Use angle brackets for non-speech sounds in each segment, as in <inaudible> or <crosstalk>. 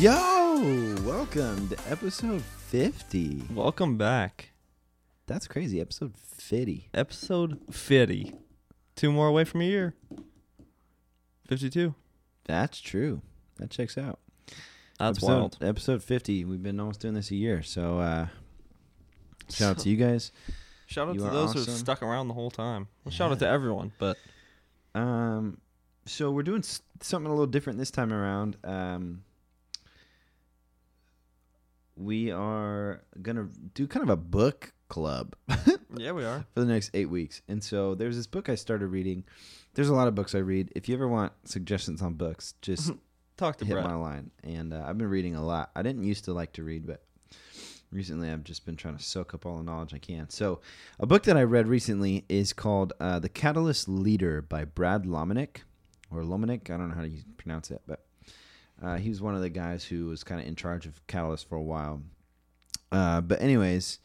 Yo, welcome to episode 50. Welcome back. That's crazy. Episode 50. Episode 50. Two more away from a year. 52. That's true. That checks out. That's episode, wild. Episode 50. We've been almost doing this a year. So, uh, shout out to <laughs> you guys. Shout out You to those who awesome. stuck around the whole time. Well, shout out to everyone, but Um, so we're doing something a little different this time around. Um, we are gonna do kind of a book club <laughs> yeah, we are. for the next eight weeks. And so there's this book I started reading. There's a lot of books I read. If you ever want suggestions on books, just <laughs> Talk to hit Brett. my line. And uh, I've been reading a lot. I didn't used to like to read, but recently I've just been trying to soak up all the knowledge I can. So a book that I read recently is called uh, The Catalyst Leader by Brad Lomenick or Lomenick. I don't know how to pronounce it, but uh, he was one of the guys who was kind of in charge of Catalyst for a while. Uh, but anyways,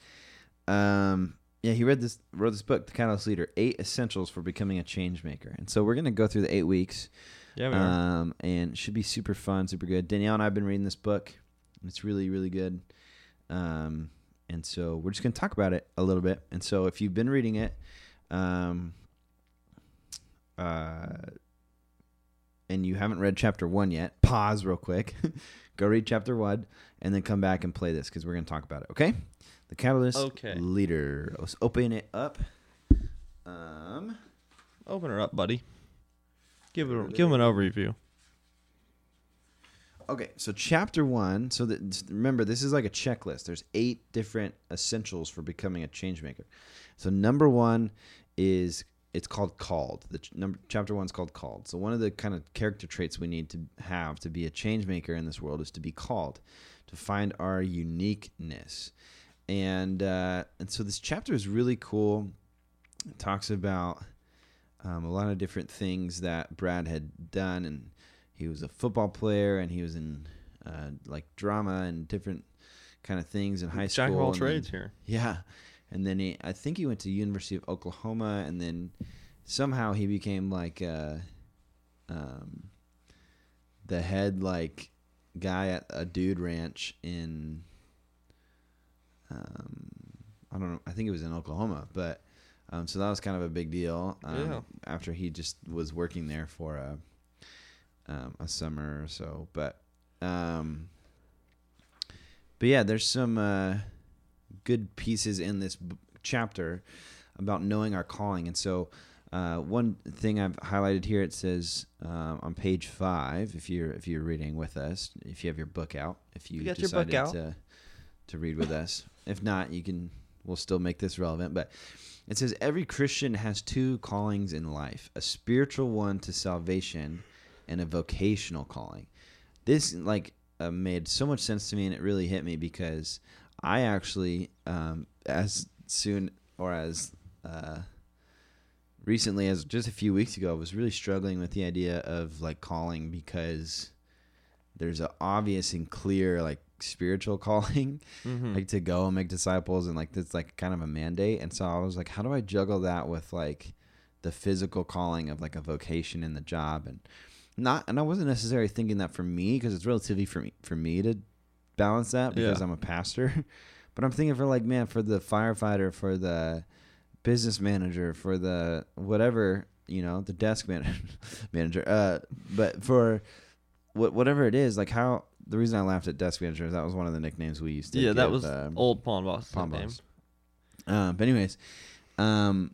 um, yeah, he read this, wrote this book, The Catalyst Leader: Eight Essentials for Becoming a Change Maker. And so we're gonna go through the eight weeks, Yeah, we um, and should be super fun, super good. Danielle and I have been reading this book. It's really, really good. Um, and so we're just gonna talk about it a little bit. And so if you've been reading it, um, uh, and you haven't read chapter one yet, pause real quick, <laughs> go read chapter one, and then come back and play this because we're gonna talk about it. Okay? The Catalyst Okay. Leader. Let's open it up. Um. Open her up, buddy. Give it. Give him an overview. Okay, so chapter one. So that remember, this is like a checklist. There's eight different essentials for becoming a change maker. So number one is it's called called. The ch- number chapter one is called called. So one of the kind of character traits we need to have to be a change maker in this world is to be called, to find our uniqueness, and uh, and so this chapter is really cool. It talks about um, a lot of different things that Brad had done and he was a football player and he was in uh, like drama and different kind of things in high school. Jack of all and then- trades here. yeah, and then he, I think he went to University of Oklahoma, and then somehow he became like uh, um, the head like guy at a dude ranch in. Um, I don't know. I think it was in Oklahoma, but um, so that was kind of a big deal. Um, Yeah. After he just was working there for a um, a summer or so, but um, but yeah, there's some uh, good pieces in this b- chapter about knowing our calling, and so. Uh, one thing I've highlighted here it says um, on page five. If you're if you're reading with us, if you have your book out, if you, You got your book decided to to read with us, if not, you can. We'll still make this relevant, but it says every Christian has two callings in life: a spiritual one to salvation, and a vocational calling. This like uh, made so much sense to me, and it really hit me because I actually, um, as soon or as uh, recently as just a few weeks ago, I was really struggling with the idea of like calling because there's an obvious and clear like spiritual <laughs> calling Mm-hmm. like to go and make disciples and like that's like kind of a mandate and so i was like how do i juggle that with like the physical calling of like a vocation in the job and not and i wasn't necessarily thinking that for me because it's relatively for me for me to balance that because Yeah. i'm a pastor <laughs> but i'm thinking for like man for the firefighter for the business manager for the whatever you know the desk man- <laughs> manager uh but for what whatever it is like how the reason i laughed at desk manager is that was one of the nicknames we used to yeah, that was um, old pawn boss. Name. Boss. Um, but anyways, um,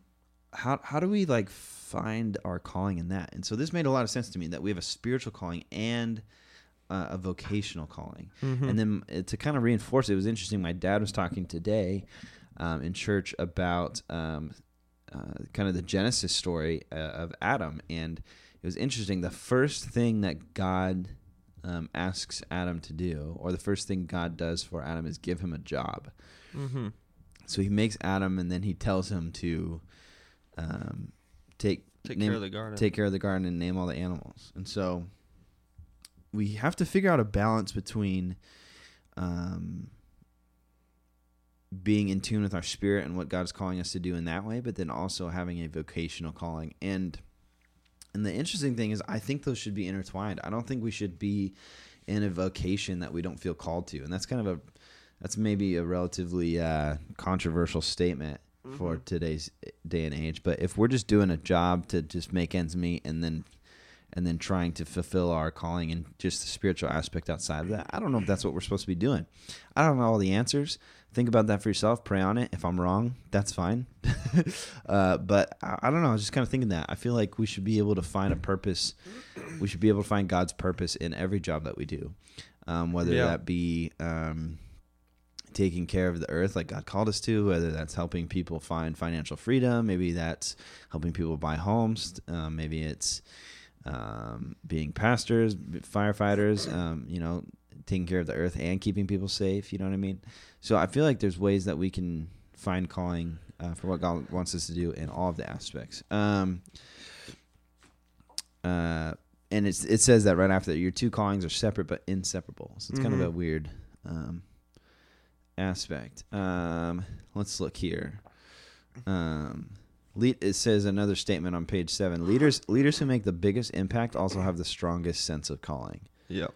how how do we like find our calling in that? And so this made a lot of sense to me that we have a spiritual calling and uh, a vocational calling. Mhm. And then uh, to kind of reinforce it, it was interesting. My dad was talking today um, in church about um, uh, kind of the Genesis story uh, of Adam, and it was interesting. The first thing that God um, asks Adam to do, or the first thing God does for Adam is give him a job. Mm-hmm. So he makes Adam, and then he tells him to um, take Take name- care of the garden. take care of the garden and name all the animals. And so we have to figure out a balance between um, being in tune with our spirit and what God's calling us to do in that way, but then also having a vocational calling. And and the interesting thing is I think those should be intertwined. I don't think we should be in a vocation that we don't feel called to. And that's kind of a that's maybe a relatively uh, controversial statement for today's day and age. But if we're just doing a job to just make ends meet and then and then trying to fulfill our calling and just the spiritual aspect outside of that, I don't know if that's what we're supposed to be doing. I don't know all the answers. Think about that for yourself. Pray on it. If I'm wrong, that's fine. <laughs> uh, but I, I don't know. I was just kind of thinking that. I feel like we should be able to find a purpose. We should be able to find God's purpose in every job that we do, um, whether Yeah. that be um, taking care of the earth like God called us to, whether that's helping people find financial freedom, maybe that's helping people buy homes, um, maybe it's um, being pastors, firefighters, um, you know, taking care of the earth and keeping people safe. You know what I mean? So I feel like there's ways that we can find calling uh, for what God wants us to do in all of the aspects. Um, uh, and it's it says that right after that your two callings are separate but inseparable. So it's kind of a weird um, aspect. Um, let's look here. Um, it says another statement on page seven. Leaders leaders who make the biggest impact also have the strongest sense of calling. Yep.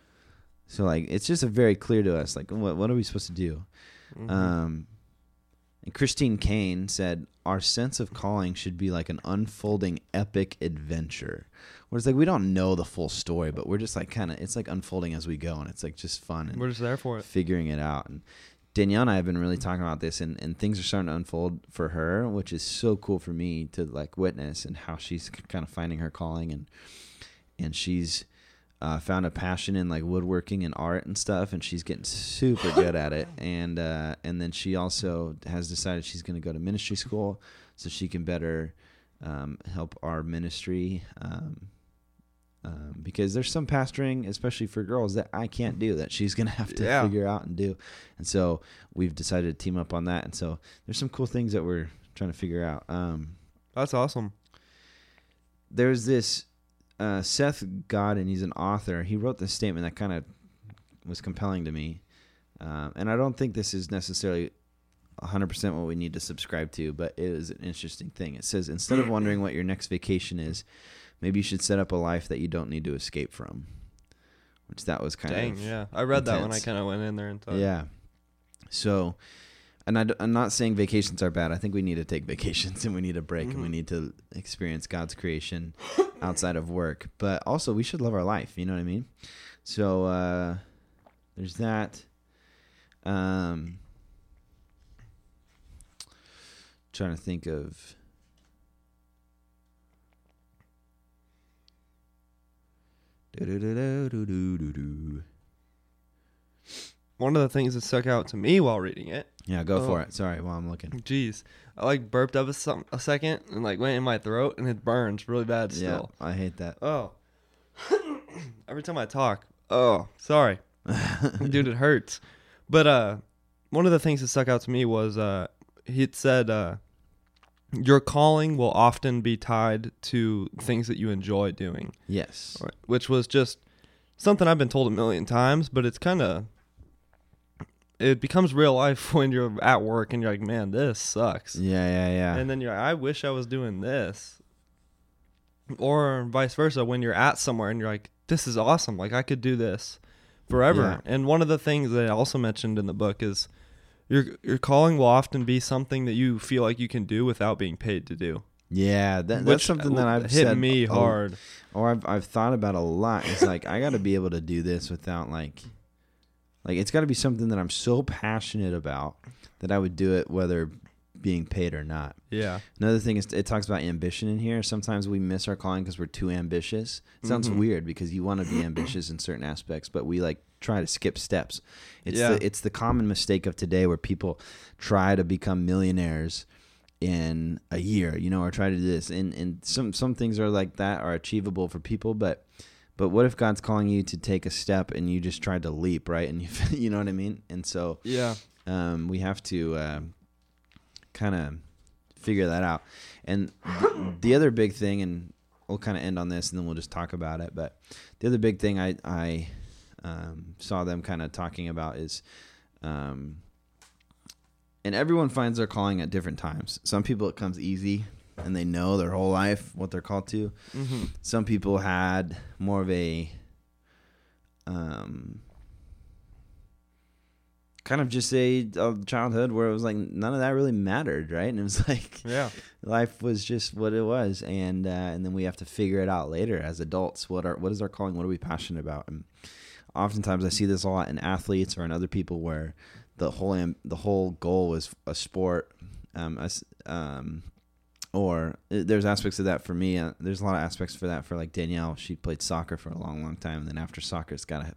So like it's just a very clear to us like what what are we supposed to do? Mhm. Um, and Christine Kane said, Our sense of calling should be like an unfolding epic adventure. Where it's like we don't know the full story, but we're just like kind of, it's like unfolding as we go, and it's like just fun and We're just there for it. figuring it out. And Danielle and I have been really talking about this, and, and things are starting to unfold for her, which is so cool for me to like witness and how she's kind of finding her calling, and and she's uh, found a passion in like woodworking and art and stuff, and she's getting super <laughs> good at it. And uh, and then she also has decided she's going to go to ministry school so she can better um, help our ministry. Um, um, because there's some pastoring, especially for girls, that I can't do that she's gonna <laughs> have to Yeah. figure out and do, and so we've decided to team up on that. And so there's some cool things that we're trying to figure out. Um, That's awesome. there's this uh, Seth Godin. He's an author. He wrote this statement that kind of was compelling to me, um, and I don't think this is necessarily 100% what we need to subscribe to, but it is an interesting thing. It says instead of wondering what your next vacation is, maybe you should set up a life that you don't need to escape from. Which that was kind Dang, of yeah. I read that when I kind of went in there and thought, yeah. So, and I, am not saying vacations are bad. I think we need to take <laughs> vacations and we need a break and we Mhm. need to experience God's creation outside of work. But also, we should love our life. You know what I mean? So, uh, there's that. Um, trying to think of. One of the things that stuck out to me while reading it, Yeah, go Oh. for it. Sorry, while I'm looking. jeez, I like burped up a, some, a second and like went in my throat and it burns really bad still. Yeah, I hate that. Oh. <coughs> Every time I talk. Oh, sorry. <laughs> Dude, it hurts. But uh one of the things that stuck out to me was uh he said uh your calling will often be tied to things that you enjoy doing, yes. which was just something I've been told a million times, but it's kind of it becomes real life <laughs> when you're at work and you're like, "Man, this sucks." Yeah, yeah, yeah. and then you're like, I wish I was doing this. Or vice versa, when you're at somewhere and you're like, this is awesome. Like, I could do this forever. Yeah. And one of the things that I also mentioned in the book is your, your calling will often be something that you feel like you can do without being paid to do. yeah, that, that's something that I've hit said me hard. or I've I've thought about a lot. It's like I got to be able to do this without like, like it's got to be something that I'm so passionate about that I would do it whether being paid or not. Yeah. Another thing is it talks about ambition in here. Sometimes we miss our calling because we're too ambitious. It sounds Mhm. weird because you want to be ambitious in certain aspects, but we like try to skip steps. It's Yeah. the it's the common mistake of today where people try to become millionaires in a year, you know, or try to do this. And and some some things are like that are achievable for people, but But what if God's calling you to take a step and you just tried to leap, right? And you, <laughs> you know what I mean? And so Yeah. um, we have to uh, kind of figure that out. And th- the other big thing, and we'll kind of end on this, and then we'll just talk about it. But the other big thing I I um, saw them kind of talking about is, um, and everyone finds their calling at different times. Some people it comes easy, and they know their whole life what they're called to. Mm-hmm. Some people had more of a um kind of just a, a childhood where it was like none of that really mattered, right? And it was <laughs> like Yeah. life was just what it was, and uh, and then we have to figure it out later as adults. What are what is our calling? What are we passionate about? And oftentimes I see this a lot in athletes or in other people where the whole am- the whole goal was a sport, um, um, or uh, there's aspects of that for me. Uh, there's a lot of aspects for that for like Danielle. She played soccer for a long, long time, and then after soccer, it's got to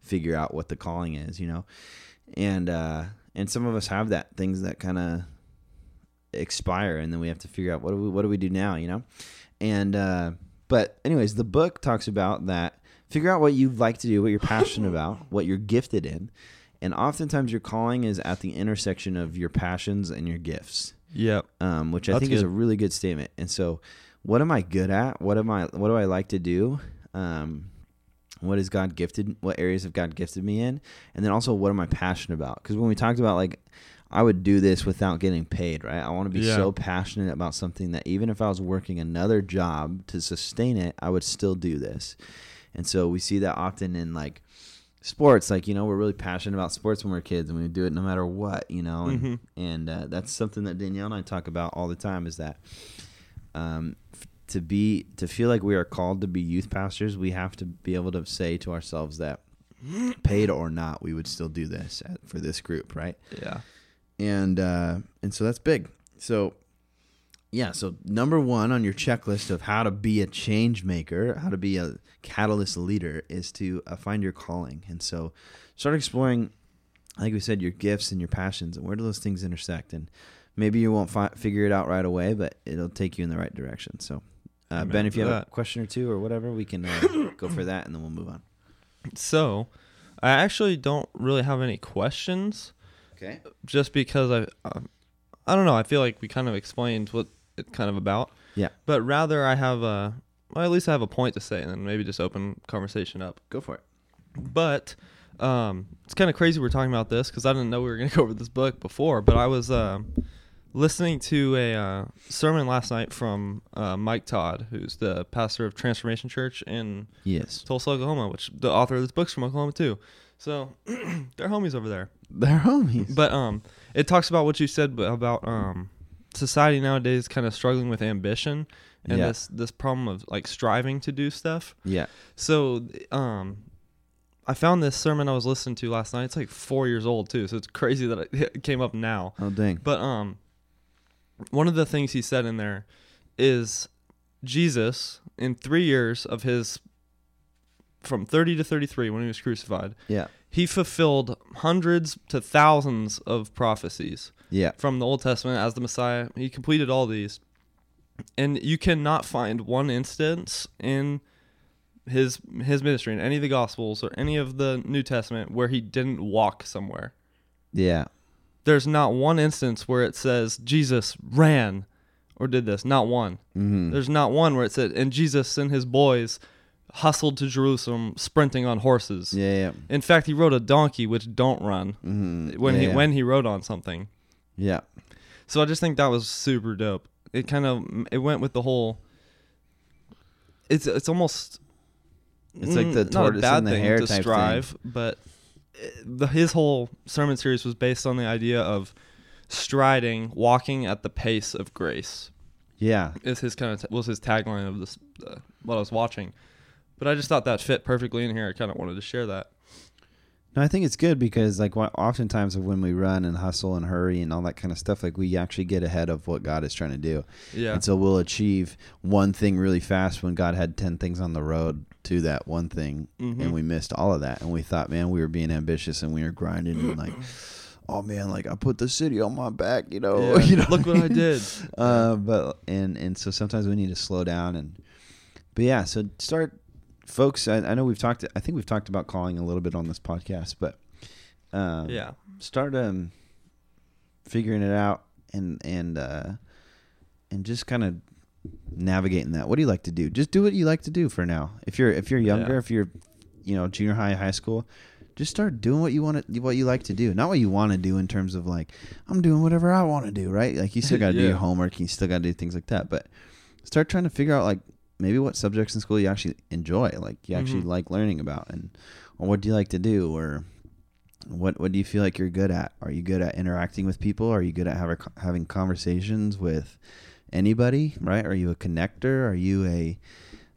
figure out what the calling is, you know. And uh, and some of us have that things that kind of expire, and then we have to figure out what do we what do we do now, you know. And uh, but anyways, the book talks about that. Figure out what you like to do, what you're passionate about, what you're gifted in, and oftentimes your calling is at the intersection of your passions and your gifts Yep. um, which I That's think is a really good statement. And so, what am I good at? What am I? What do I like to do? Um, what is God gifted? What areas have God gifted me in? And then also, what am I passionate about? Because when we talked about like, I would do this without getting paid, right? I want to be Yeah. so passionate about something that even if I was working another job to sustain it, I would still do this. And so we see that often in like sports like you know we're really passionate about sports when we're kids and we do it no matter what you know and, Mhm. and uh, that's something that danielle and i talk about all the time is that um, f- to be to feel like we are called to be youth pastors we have to be able to say to ourselves that <laughs> paid or not we would still do this at, for this group right Yeah. and uh, and so that's big. So yeah, so number one on your checklist of how to be a change maker, how to be a catalyst leader, is to uh, find your calling. And so start exploring, like we said, your gifts and your passions, and where do those things intersect? And maybe you won't fi- figure it out right away, but it'll take you in the right direction. So. Uh, ben, if you have a question or two or whatever, we can uh, <coughs> go for that, and then we'll move on. So, I actually don't really have any questions, Okay. just because I, um, I don't know. I feel like we kind of explained what it's kind of about. Yeah. But rather, I have a, well, at least I have a point to say, and then maybe just open conversation up. Go for it. But um, it's kind of crazy we're talking about this because I didn't know we were going <laughs> to go over this book before. But I was um, listening to a uh, sermon last night from uh, Mike Todd, who's the pastor of Transformation Church in Yes. Tulsa, Oklahoma, which the author of this book's from Oklahoma too. So <clears throat> they're homies over there. They're homies. But um, it talks about what you said about um, society nowadays is kind of struggling with ambition and Yeah. this this problem of like striving to do stuff. yeah. So, um, I found this sermon I was listening to last night. It's like four years old too, so it's crazy that <laughs> it came up now. Oh, dang. But um, one of the things he said in there is Jesus in three years of his from 30 to 33 when he was crucified Yeah. he fulfilled hundreds to thousands of prophecies Yeah. from the old testament as the messiah he completed all these and you cannot find one instance in his his ministry in any of the gospels or any of the new testament where he didn't walk somewhere Yeah. there's not one instance where it says jesus ran or did this not one Mm-hmm. there's not one where it said and jesus and his boys hustled to jerusalem sprinting on horses Yeah. Yeah. in fact he rode a donkey which don't run Mm-hmm. when yeah, he yeah. when he rode on something yeah. so i just think that was super dope it kind of it went with the whole it's it's almost It's like the mm, not a tortoise bad and the thing hare to type thing. but uh, the, his whole sermon series was based on the idea of striding walking at the pace of grace Yeah. is his kind of was his tagline of this uh, what I was watching. But I just thought that fit perfectly in here. I kind of wanted to share that. No, I think it's good because like oftentimes when we run and hustle and hurry and all that kind of stuff, like we actually get ahead of what God is trying to do, Yeah. and so we'll achieve one thing really fast when God had ten things on the road to that one thing, Mhm. and we missed all of that, and we thought, man, we were being ambitious and we were grinding and like, <clears throat> oh man, like I put the city on my back, you know, Yeah. <laughs> you know, Look what I did. uh, but and and so sometimes we need to slow down and but yeah so start folks, I, I know we've talked. I think we've talked about calling a little bit on this podcast, but um, yeah. start um figuring it out and and uh and just kind of navigating that. What do you like to do? Just do what you like to do for now. If you're if you're younger, Yeah. if you're you know junior high, high school, just start doing what you want to what you like to do. Not what you want to do in terms of like I'm doing whatever I want to do, right? Like you still <laughs> got to do your homework, you still got to do things like that, but start trying to figure out like maybe what subjects in school you actually enjoy, like you actually Mhm. like learning about and or what do you like to do or what what do you feel like you're good at? Are you good at interacting with people? Are you good at having having conversations with anybody? Right? Are you a connector? Are you a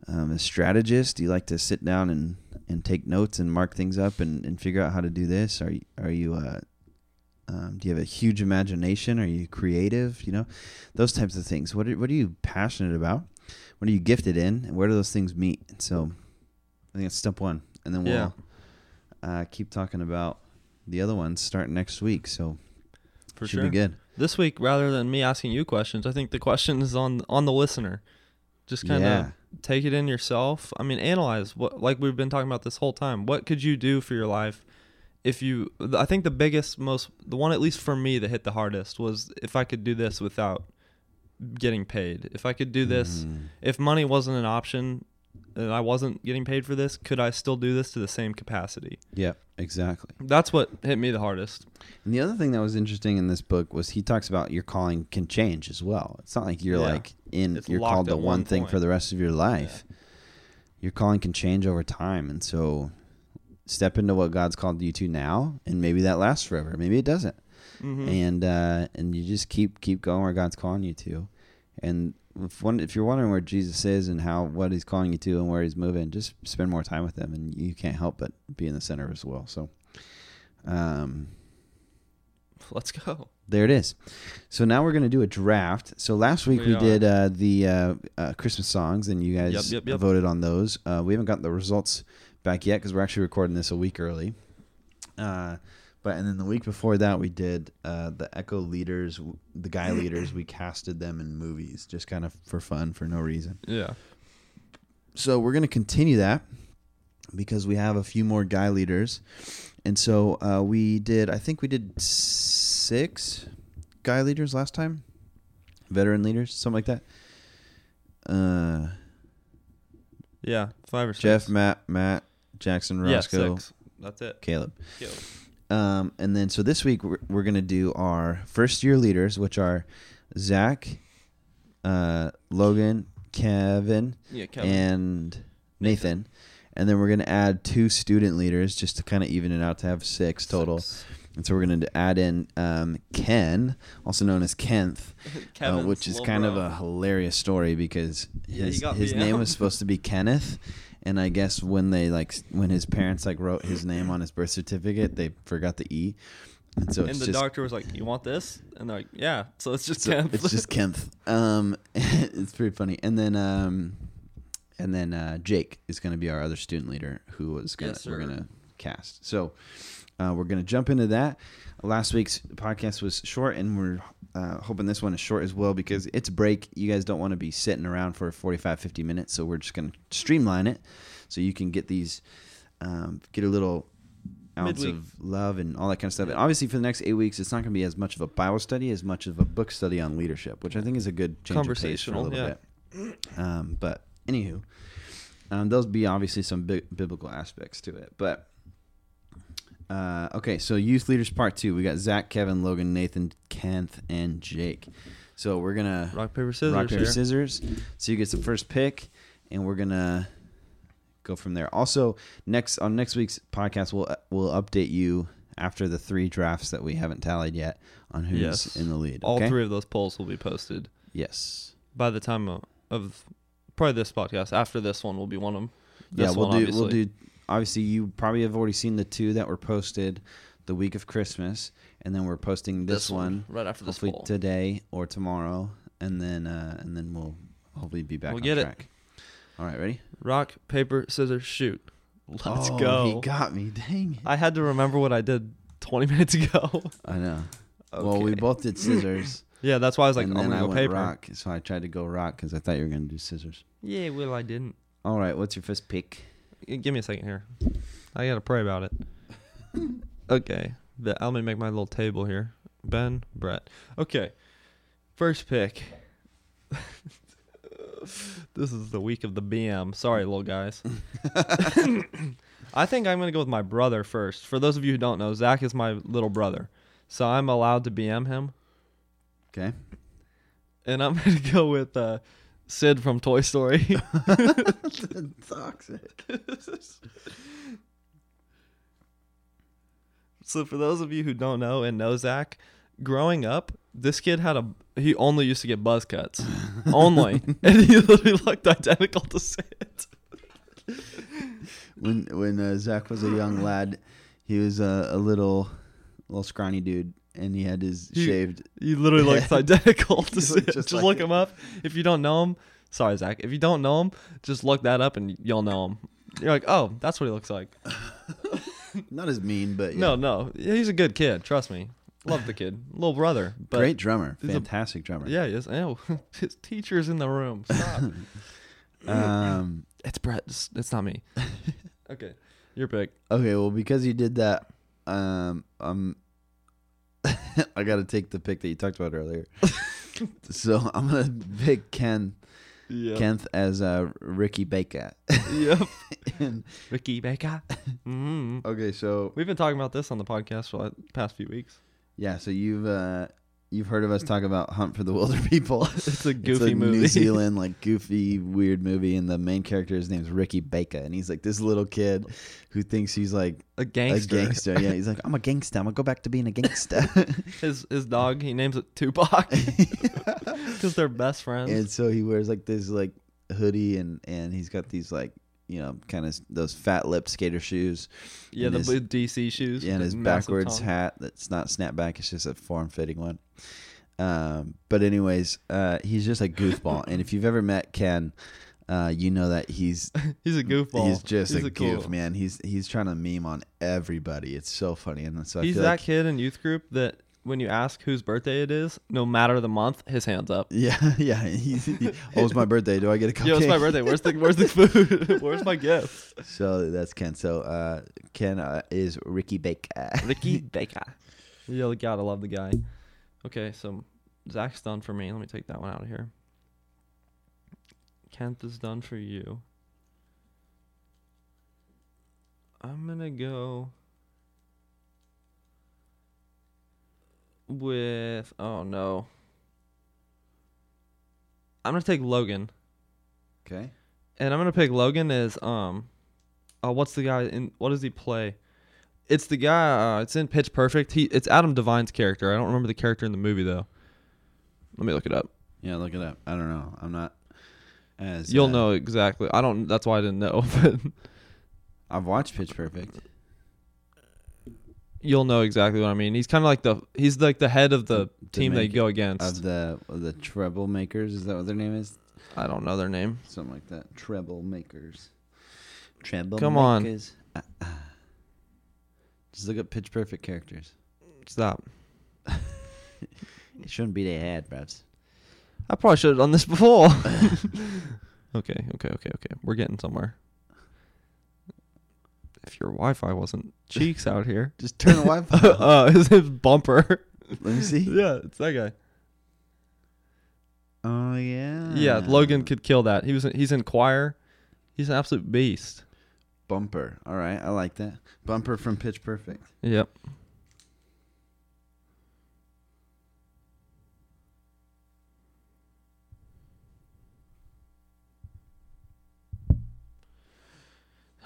um, a strategist? Do you like to sit down and, and take notes and mark things up and, and figure out how to do this? Are you are you uh, um, do you have a huge imagination? Are you creative? You know, those types of things. What are, what are you passionate about? What are you gifted in? And where do those things meet? And so, I think that's step one, and then we'll Yeah. uh, keep talking about the other ones starting next week. So For should sure. be good. This week, rather than me asking you questions, I think the question is on on the listener. Just kind of Yeah. take it in yourself. I mean, analyze what like we've been talking about this whole time. What could you do for your life if you? I think the biggest, most the one at least for me that hit the hardest was if I could do this without getting paid. If I could do this, Mhm. if money wasn't an option and I wasn't getting paid for this, could I still do this to the same capacity? Yeah, exactly. That's what hit me the hardest. And the other thing that was interesting in this book was he talks about your calling can change as well. It's not like you're Yeah. like in It's you're called to one thing point. for the rest of your life. Your calling can change over time, and so step into what God's called you to now, and maybe that lasts forever. Maybe it doesn't. Mhm. and uh, and you just keep keep going where God's calling you to. And if one, if you're wondering where Jesus is and how what He's calling you to and where He's moving, just spend more time with Him, and you can't help but be in the center as well. So, um, Let's go. there it is. So now we're gonna do a draft. So last week We we, did uh, the uh, uh, Christmas songs, and you guys Yep, yep, yep. voted on those. Uh, we haven't gotten the results back yet because we're actually recording this a week early. But and then the week before that, we did uh, the Echo leaders, the guy <clears throat> leaders. We casted them in movies, just kind of for fun, for no reason. Yeah. So we're gonna continue that because we have a few more guy leaders, and so uh, we did. I think we did six guy leaders last time, veteran leaders, something like that. Uh, Yeah. Five or six. Jeff, Matt, Matt, Jackson, Roscoe. Yeah, six. That's it. Caleb. Caleb. Um, and then so this week we're, we're gonna do our first year leaders, which are Zach, uh, Logan, Kevin, Yeah, Kevin. and Nathan. And then we're going to add two student leaders just to kind of even it out to have six total. Six. And so we're going to add in um, Ken, also known as Kennth, <laughs> uh, which is kind of a hilarious story because his, got his name was <laughs> supposed to be Kenneth. And I guess when they like when his parents like wrote his name on his birth certificate, they forgot the e, and so and the just doctor was like, "You want this?" And they're like, "Yeah." So it's just so Kemp. it's just <laughs> Kemp. Um, <laughs> it's pretty funny. And then um, and then uh, Jake is going to be our other student leader who was gonna Yes, we're gonna cast. So uh, we're gonna jump into that. Last week's podcast was short, and we're uh, hoping this one is short as well because it's break. You guys don't want to be sitting around for 45, 50 minutes, so we're just gonna streamline it so you can get these, um, get a little ounce Midweek. of love and all that kind of stuff. And obviously, for the next eight weeks, it's not going to be as much of a Bible study as much of a book study on leadership, which I think is a good change of pace for a little yeah. bit. Um, but anywho, um, there'll be obviously some bi- biblical aspects to it. But uh, okay, so youth leaders part two. We got Zach, Kevin, Logan, Nathan, Kent, and Jake. So we're gonna rock paper scissors. rock paper here. scissors. So you get the first pick, and we're gonna go from there. Also, next on next week's podcast, we'll we'll update you after the three drafts that we haven't tallied yet on who's Yes. in the lead. All okay? three of those polls will be posted Yes. by the time of, of probably this podcast. After this one will be one of them. yeah, we'll one, do. We'll do. Obviously, you probably have already seen the two that were posted the week of Christmas, and then we're posting this, one, right after this hopefully poll. today or tomorrow, and then uh, and then we'll hopefully be back We'll on get it. All right, ready? Rock paper scissors shoot. Let's Oh, go. He got me. Dang. I had to remember what I did 20 <laughs> minutes ago. I know. Well, we both did scissors, <laughs> Yeah, that's why I was like, and I'm then I went paper. rock. So I tried to go rock because I thought you were gonna do scissors. Yeah, well, I didn't. All right, what's your first pick? Give me a second here. I gotta pray about it. <laughs> Okay. The, let me make my little table here. Ben, Brett. Okay. First pick. <laughs> this is the week of the BM. Sorry, little guys. <laughs> I think I'm gonna go with my brother first. For those of you who don't know, Zach is my little brother, so I'm allowed to BM him, Okay. and I'm gonna go with uh, Sid from Toy Story. <laughs> <laughs> Toxic. So for those of you who don't know and know Zach, growing up, this kid had a he only used to get buzz cuts. <laughs> only. and he literally looked identical to Sid. When when uh, Zach was a young lad, he was a, a little little scrawny dude, and he had his He- shaved. He literally looks identical to <laughs> He Sid. Just, just like look him. up. If you don't know him, sorry Zach. If you don't know him, just look that up and you'll know him. You're like, oh, that's what he looks like. <laughs> Not as mean, but yeah. No, no, he's a good kid. Trust me. Love the kid, little brother. But great drummer, he's a- fantastic drummer. Yeah, is. Ew. <laughs> His teacher's in the room. Stop. Um. It's Brett. It's, it's not me. okay, your pick. Okay. Well, because you did that, um, um, <laughs> I got to take the pick that you talked about earlier. <laughs> so I'm gonna pick Ken Yeah. Kenneth as uh, Ricky Baker. Yep. <laughs> And- Ricky Baker. hmm okay, so We've been talking about this on the podcast for the past few weeks. yeah, so you've uh, you've heard of us talk about Hunt for the Wilder <laughs> People. It's a It's goofy a movie. New Zealand like <laughs> goofy weird movie, and the main character his name's Ricky Baker, and he's like this little kid who thinks he's like a gangster. a gangster. Yeah, he's like I'm a gangster. I'm gonna go back to being a gangster. <laughs> His his dog. He names it Tupac because they're best friends. and so he wears like this like hoodie, and and he's got these like you know kind of those fat lip skater shoes. yeah, the his- blue DC shoes. Yeah, and his backwards hat that's not snapback. It's just a form fitting one. Um, but anyways, uh, he's just a goofball, and if you've ever met Ken, uh, you know that he's <laughs> He's a goofball. he's just He's a, goof, cool- man. He's he's trying to meme on everybody. It's so funny, and so He's that like, kid in youth group that when you ask whose birthday it is, no matter the month, his hands up. <laughs> Yeah, yeah. He's, he, oh, it's my birthday. Do I get a cupcake? Yo, it's my birthday. Where's the where's the food? <laughs> where's my gift? So that's Ken. So uh, Ken uh, is Ricky Baker. <laughs> Ricky Baker. You gotta love the guy. Okay, so Zach's done for me. Let me take that one out of here. Kent is done for you. I'm gonna go with oh no. I'm gonna take Logan. Okay. And I'm gonna pick Logan as um, uh, what's the guy in? What does he play? It's the guy. Uh, it's in Pitch Perfect. He it's Adam Devine's character. I don't remember the character in the movie though. Let me look it up. Yeah, look it up. I don't know. I'm not as You'll uh, know exactly. I don't. That's why I didn't know. <laughs> But I've watched Pitch Perfect. You'll know exactly what I mean. He's kind of like the. He's like the head of the, The- team they go against. Of the of the Treble Makers, is that what their name is? I don't know their name. Something like that. Treble Makers. Treble Come on. Makers. Uh, uh. Just look up Pitch Perfect characters. Stop. <laughs> It shouldn't be they had, bros. I probably should have done this before. <laughs> okay, okay, okay, okay. We're getting somewhere. If your Wi-Fi wasn't cheeks <laughs> out here. Just turn the Wi-Fi. <laughs> uh, his name's Bumper. Let me see. <laughs> yeah, it's that guy. Oh yeah. Yeah, Logan could kill that. He was. He's in choir. He's an absolute beast. Bumper. All right, I like that. Bumper from Pitch Perfect. Yep.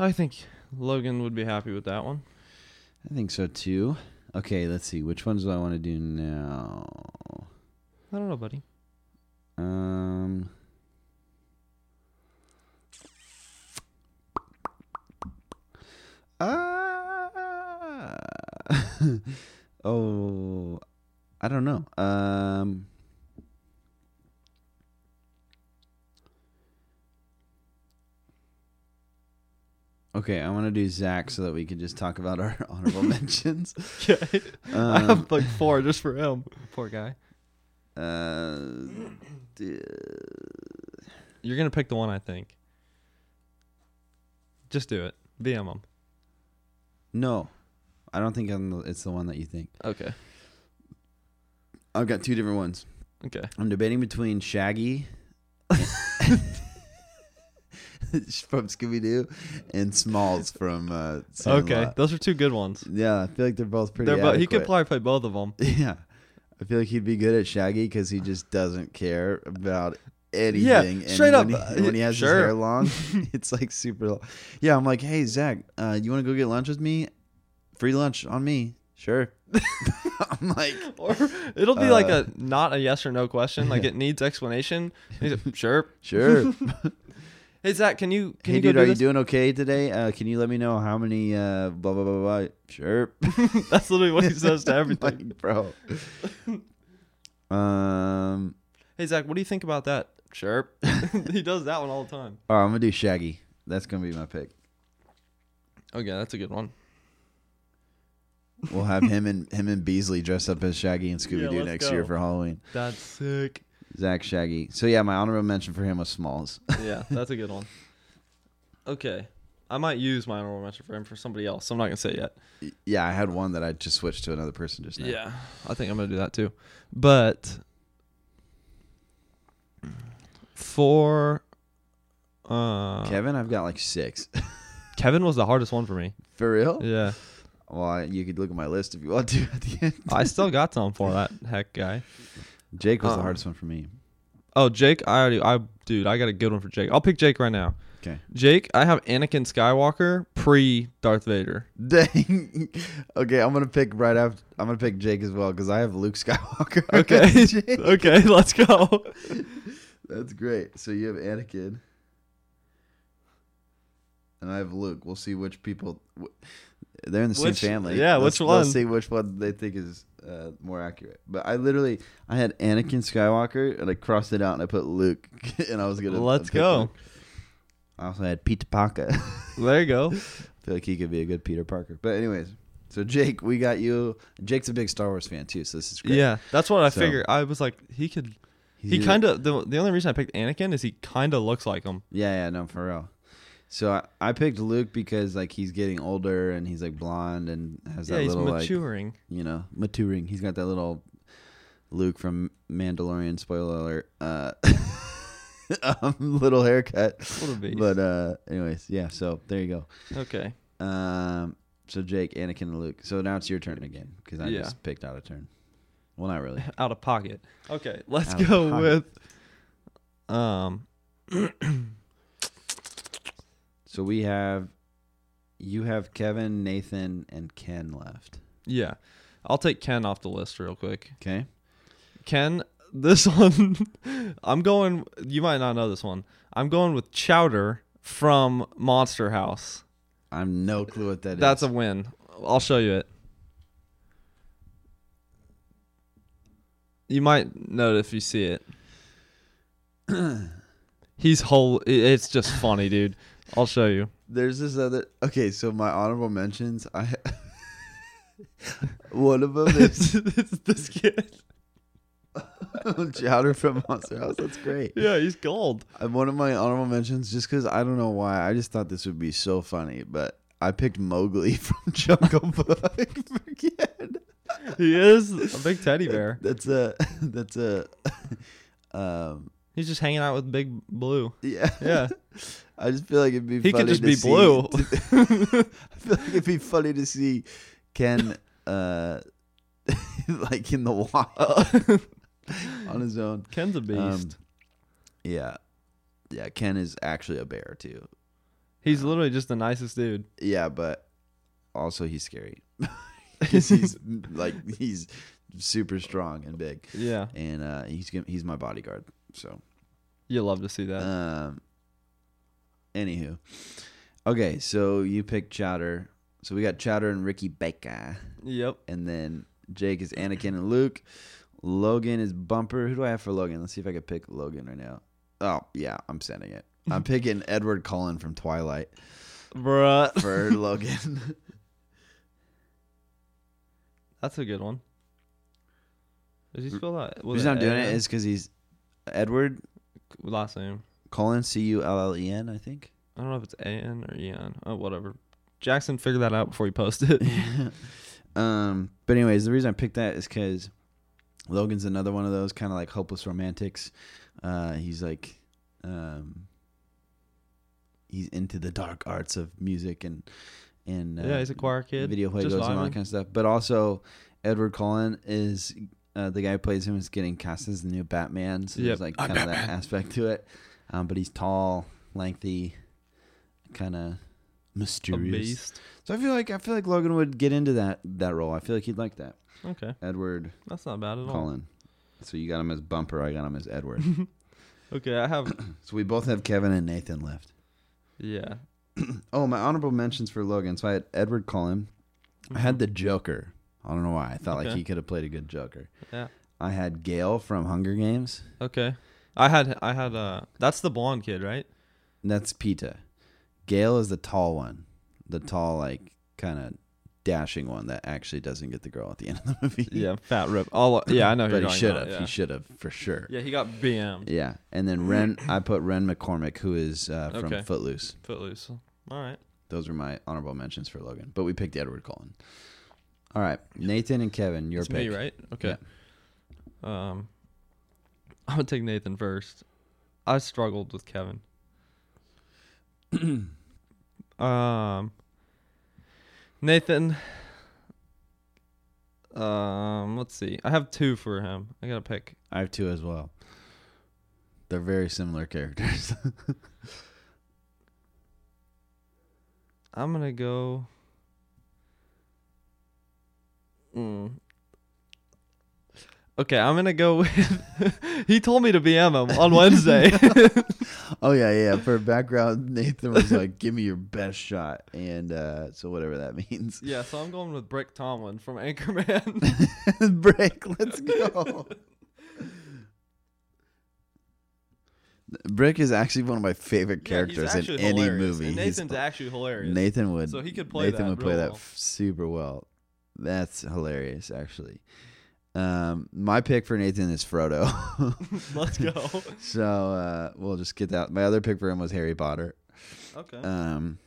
I think Logan would be happy with that one. I think so too. Okay, let's see. Which ones do I want to do now? I don't know, buddy. Um. Ah. <laughs> oh, I don't know. Um. Okay, I want to do Zach so that we can just talk about our <laughs> honorable <laughs> mentions. Okay. I Um, have like four just for him. Poor guy. uh, d- You're gonna pick the one I think. Just do it. VM him. No, I don't think I'm the, it's the one that you think. Okay. I've got two different ones. Okay. I'm debating between Shaggy <laughs> <laughs> from Scooby Doo and Smalls from uh, Okay. Sandlot. Those are two good ones. Yeah, I feel like they're both pretty. They're bo- he could probably play both of them. <laughs> Yeah, I feel like he'd be good at Shaggy because he just doesn't care about anything. and straight when up, He, when he has sure. his hair long, <laughs> it's like super. Long. Yeah, I'm like, hey Zach, uh, you want to go get lunch with me? Free lunch on me. Sure. I'm like, Or it'll be like Uh, a not a yes or no question. Like it needs explanation. Like, sure. sure. Hey Zach, can you can hey you dude, do are you this? doing okay today? Uh, can you let me know how many? Uh, blah blah blah blah. Sure. <laughs> That's literally what he says to <laughs> everything. like, bro. um. Hey Zach, what do you think about that? Sure. <laughs> he does that one all the time. All right, I'm gonna do Shaggy. That's gonna be my pick. Okay, that's a good one. We'll have him and him and Beasley dressed up as Shaggy and Scooby Doo let's next go. year for Halloween. That's sick. Zach Shaggy. So yeah, my honorable mention for him was Smalls. <laughs> Yeah, that's a good one. Okay. I might use my honorable mention for him for somebody else. I'm not gonna say it yet. yeah, I had one that I just switched to another person just now. Yeah, I think I'm gonna do that too. But for uh, Kevin, I've got like six. <laughs> Kevin was the hardest one for me. for real? Yeah, Well, I, you could look at my list if you want to at the end. I still got some for that heck guy. Jake was the Uh-uh. hardest one for me. Oh, Jake, I already, I dude, I got a good one for Jake. I'll pick Jake right now. Okay. Jake, I have Anakin Skywalker pre Darth Vader. Dang. <laughs> okay, I'm gonna pick right after. I'm gonna pick Jake as well because I have Luke <laughs> Skywalker. <laughs> Okay, okay, let's go. That's great. So you have Anakin, and I have Luke. We'll see which people. They're in the Which- same family. yeah, Let's- which one? Let's see which one they think is uh, more accurate. But I literally, I had Anakin Skywalker, and I crossed it out, and I put Luke, <laughs> and I was gonna. Let's go. Luke. I also had Peter Parker. <laughs> There you go. I feel like he could be a good Peter Parker. But anyways, so Jake, we got you. Jake's a big Star Wars fan too, so this is great. Yeah, that's what I So- figured. I was like, he could. He kind of the the only reason I picked Anakin is he kind of looks like him. Yeah, yeah, no, for real. So I, I picked Luke because like he's getting older and he's like blonde and has Yeah, that he's little like maturing. you know maturing. He's got that little Luke from Mandalorian. Spoiler alert. Uh, <laughs> um, little haircut. A. But uh, anyways, yeah. So there you go. okay. Um, so Jake, Anakin, and Luke. So now it's your turn again because I Yeah. just picked out a turn. Well, not really. <laughs> Out of pocket. Okay, let's Out go with um <clears throat> So we have you have Kevin, Nathan, and Ken left. yeah. I'll take Ken off the list real quick. Okay. Ken, <laughs> this one <laughs> I'm going you might not know this one. I'm going with Chowder from Monster House. I have no clue what that is. That's a win. I'll show you it. You might know it if you see it. <clears throat> He's whole. It's just funny, dude. I'll show you. There's this other. Okay, so my honorable mentions. I <laughs> one of them is <laughs> it's this kid. <laughs> Chowder from Monster House. That's great. Yeah, he's gold. And one of my honorable mentions, just because I don't know why, I just thought this would be so funny, but I picked Mowgli from Jungle Book. Forget. He is a big teddy bear. That's a. That's a. Um. He's just hanging out with Big Blue. Yeah. Yeah. <laughs> I just feel like it'd be. He could just to be see- blue. <laughs> I feel like it'd be funny to see Ken, uh, <laughs> like in the wild on his own. Ken's a beast. Um, yeah, yeah. Ken is actually a bear too. he's literally just the nicest dude. Yeah, but also he's scary. 'Cause he's like he's super strong and big, Yeah, and uh, he's gonna- he's my bodyguard. So, you love to see that. um, anywho, okay. So you picked Chowder. So we got Chowder and Ricky Baker, yep. and then Jake is Anakin and Luke. Logan is Bumper. Who do I have for Logan? Let's see if I can pick Logan right now. Oh yeah, I'm sending it. I'm <laughs> picking Edward Cullen from Twilight Bruh. for <laughs> Logan. That's a good one. Did he spell that? With reason I'm doing it is because he's Edward last name. Cullen, C U L L E N, I think. I don't know if it's An or Eon. Oh, whatever. Jackson, figure that out before you post it. <laughs> um, but anyways, the reason I picked that is because Logan's another one of those kind of like hopeless romantics. Uh, he's like, um, he's into the dark arts of music and and uh, yeah, he's a choir kid. video juegos and all that kind of stuff. But also, Edward Cullen is uh, the guy who plays him is getting cast as the new Batman. So Yep. there's like kind of that aspect to it. Um, but he's tall, lengthy, kind of A mysterious. beast. So I feel like I feel like Logan would get into that that role. I feel like he'd like that. Okay, Edward that's not bad at all. Colin. So you got him as Bumper. I got him as Edward. <laughs> <laughs> Okay, I have. <coughs> so we both have Kevin and Nathan left. Yeah. <coughs> Oh, my honorable mentions for Logan. So I had Edward Cullen. I had the Joker. I don't know why. I thought like he could have played a good Joker. Yeah. I had Gale from Hunger Games. Okay. I had. I had. Uh, that's the blonde kid, right? That's Peeta. Gale is the tall one, the tall like kind of dashing one that actually doesn't get the girl at the <laughs> end of the movie. Yeah, fat rip. All. Yeah, I know. Who but he should have. Yeah. He should have for sure. yeah, he got BM. Yeah, and then Ren. I put Ren McCormack, who is uh, from Okay. Footloose. Footloose. All right. Those are my honorable mentions for Logan. But we picked Edward Cullen. All right, Nathan and Kevin, your it's pick. me, right? Okay. Um, I'm gonna take Nathan first. I struggled with Kevin. <clears throat> um, Nathan. Um, let's see. I have two for him. I gotta pick. I have two as well. They're very similar characters. <laughs> I'm gonna go. Mm. Okay, I'm gonna go <laughs> with. he told me to BM him on Wednesday. <laughs> oh yeah, yeah. For background, Nathan was like, "Give me your best shot," and uh, so whatever that <laughs> means. yeah, so I'm going with Brick Tamland from Anchorman. Brick, Let's go. Brick is actually one of my favorite Yeah, characters in any hilarious, movie. And He's- Nathan's actually hilarious. Nathan would. So he could play Nathan that would play real that super well. That's hilarious, actually. Um, my pick for Nathan is Frodo. <laughs> Let's go. <laughs> so uh, we'll just get that. My other pick for him was Harry Potter. Okay. Um,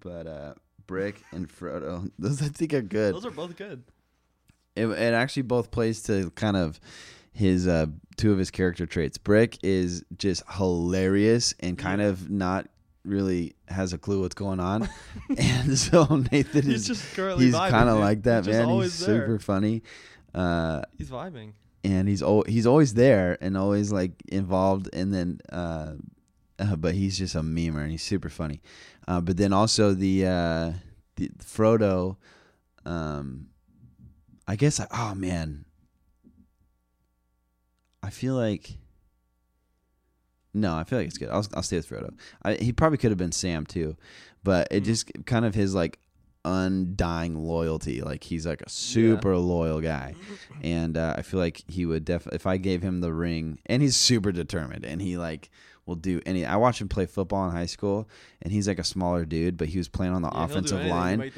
but uh, Brick and Frodo, <laughs> those I think are good. Those are both good. it, it actually both plays to kind of his uh, two of his character traits. Brick is just hilarious and kind of not really has a clue what's going on, <laughs> and so Nathan He's is just currently he's kind of like that He's man. He's there. super funny. Uh, He's vibing. and he's al- he's always there and always like involved and then uh, uh but he's just a memer and he's super funny uh but then also the uh the Frodo um I guess I, oh man I feel like no, I feel like it's good. I'll I'll stay with Frodo. I, he probably could have been Sam too, but it Mm. just kind of his like undying loyalty. Like he's like a super loyal guy <laughs> and uh, I feel like he would definitely if I gave him the ring, and he's super determined, and he like will do any. I watched him play football in high school, and he's like a smaller dude, but he was playing on the Yeah, offensive line, play,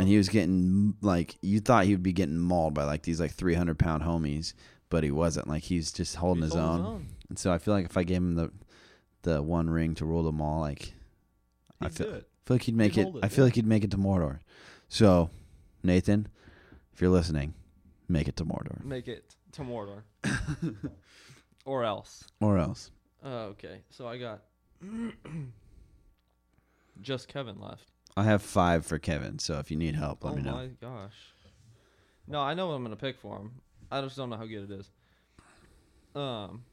and he was getting like you thought he would be getting mauled by like these like three hundred pound homies, but he wasn't. Like he's just holding He's his holding own. And so I feel like if I gave him the the one ring to rule them all, like I He'd feel, do it. feel like he'd make He'd it. it, I feel yeah. like he'd make it to Mordor. So, Nathan, if you're listening, make it to Mordor, Make it to Mordor. <laughs> or else. or else. Uh, okay, so I got <clears throat> just Kevin left. I have five for Kevin. So if you need help, let oh me know. Oh my gosh. No, I know what I'm gonna pick for him. I just don't know how good it is. Um,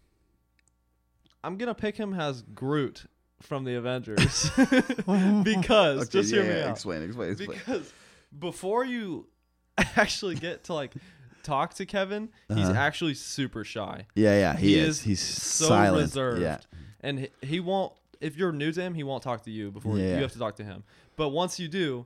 I'm gonna pick him as Groot from the Avengers <laughs> <laughs> because just hear me out. Explain, explain, explain. Because before you <laughs> actually get to like talk to Kevin, he's Uh-huh. actually super shy yeah, yeah, he, he is. is He's so silent. reserved. Yeah, and he, he won't. If you're new to him, he won't talk to you before Yeah. you have to talk to him. But once you do,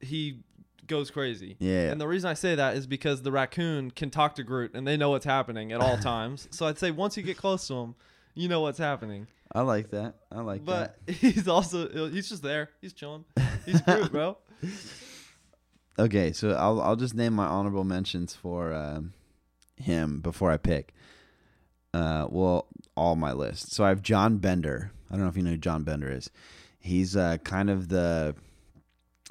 he goes crazy. yeah. And the reason I say that is because the raccoon can talk to Groot and they know what's happening at all <laughs> times. so I'd say once you get close to him, you know what's happening. I like that. I like that. but <laughs> he's also he's just there. He's chilling. He's Groot, bro. <laughs> Okay, so I'll I'll just name my honorable mentions for um, him before I pick. Uh, well, all my list. So I have John Bender. I don't know if you know who John Bender is. He's uh, kind of the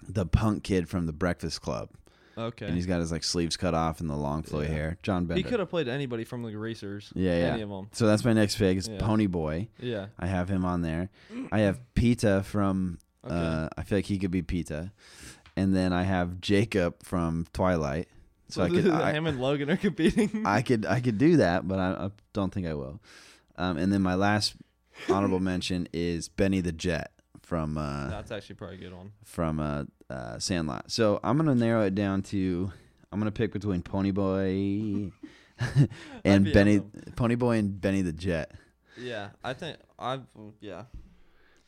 the punk kid from the Breakfast Club, Okay. and he's got his like sleeves cut off and the long flowy Yeah. hair. John Bender. he could have played anybody from the Greasers. Yeah, yeah. Any of them. So that's my next pick. Is Yeah. Pony Boy. Yeah. I have him on there. I have Peeta from. Okay. Uh, I feel like he could be Peeta, and then I have Jacob from Twilight. So I could. <laughs> I, him and Logan are competing. <laughs> I could I could do that, but I, I don't think I will. Um, and then my last honorable mention is Benny the Jet from uh, that's actually probably a good one from uh, uh, Sandlot. So I'm gonna narrow it down to I'm gonna pick between Ponyboy and be Benny awesome. Ponyboy and Benny the Jet. Yeah, I think I yeah.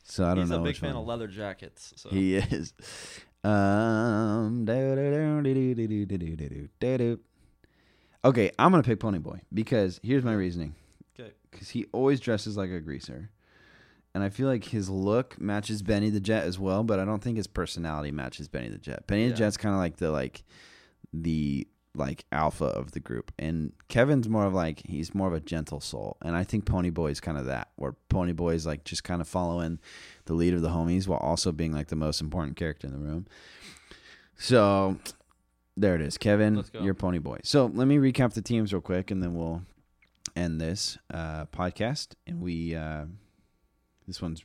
So I don't He's know. He's a big fan one. of leather jackets. So. He is. Um, okay, I'm gonna pick Ponyboy because here's my reasoning. Okay. Because he always dresses like a greaser and I feel like his look matches Benny the Jet as well, but I don't think his personality matches Benny the Jet. Benny the Jet's kind of like the like the like alpha of the group, and Kevin's more of like he's more of a gentle soul, and I think Pony Boy is kind of that, where Pony Boy is like just kind of following the lead of the homies while also being like the most important character in the room. So there it is, Kevin. You're Pony Boy. So let me recap the teams real quick, and then we'll end this uh, podcast. And we uh, this one's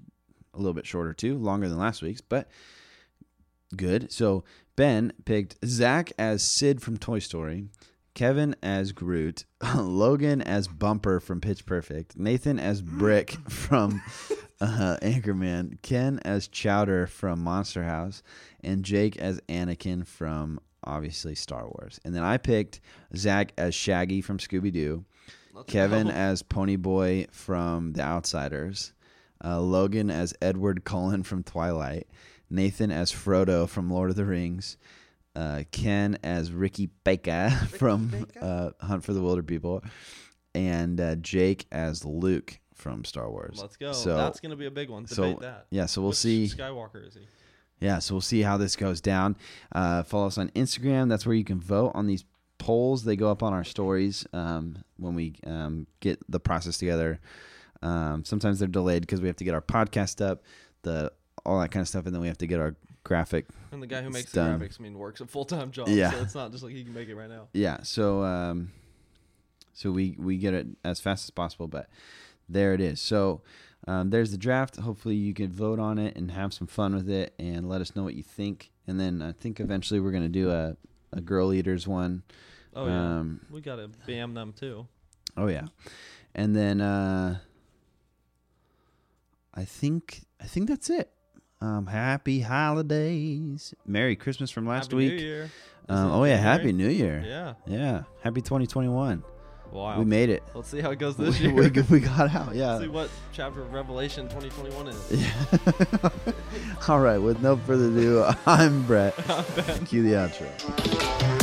a little bit shorter too, longer than last week's, but good. So Ben picked Zach as Sid from Toy Story. Kevin as Groot, <laughs> Logan as Bumper from Pitch Perfect, Nathan as Brick <laughs> from uh, Anchorman, Ken as Chowder from Monster House, and Jake as Anakin from obviously Star Wars. And then I picked Zach as Shaggy from Scooby Doo, Kevin as Pony Boy from The Outsiders, uh, Logan as Edward Cullen from Twilight, Nathan as Frodo from Lord of the Rings, uh, Ken as Ricky Baker <laughs> from uh, Hunt for the Wilder People, and uh, Jake as Luke from Star Wars. Let's go. So That's gonna be a big one. Debate so, that. yeah, so we'll Which see. Skywalker is he? Yeah, so we'll see how this goes down. Uh, follow us on Instagram. That's where you can vote on these polls. They go up on our stories um, when we um, get the process together. Um, sometimes they're delayed because we have to get our podcast up, the all that kind of stuff, and then we have to get our graphic. And the guy who makes done. the graphics, I mean, works a full time job. Yeah. So it's not just like he can make it right now. Yeah, so um, so we we get it as fast as possible, but there it is. So um, there's the draft. Hopefully you can vote on it and have some fun with it, and let us know what you think. And then I think eventually we're gonna do a a girl eaters one. Oh yeah. Um, we gotta bam them too. Oh yeah, and then uh, I think I think that's it. Um, happy holidays, Merry Christmas from last Happy week. New Year. Um, oh yeah, January? Happy New Year. Yeah. Yeah, Happy 2021. Wow. We made it. Let's see how it goes this <laughs> we, year. we, we got out. Yeah. Let's see what chapter of Revelation 2021 is. <laughs> Yeah. <laughs> All right. With no further ado, I'm Brett. Ben. Cue the outro.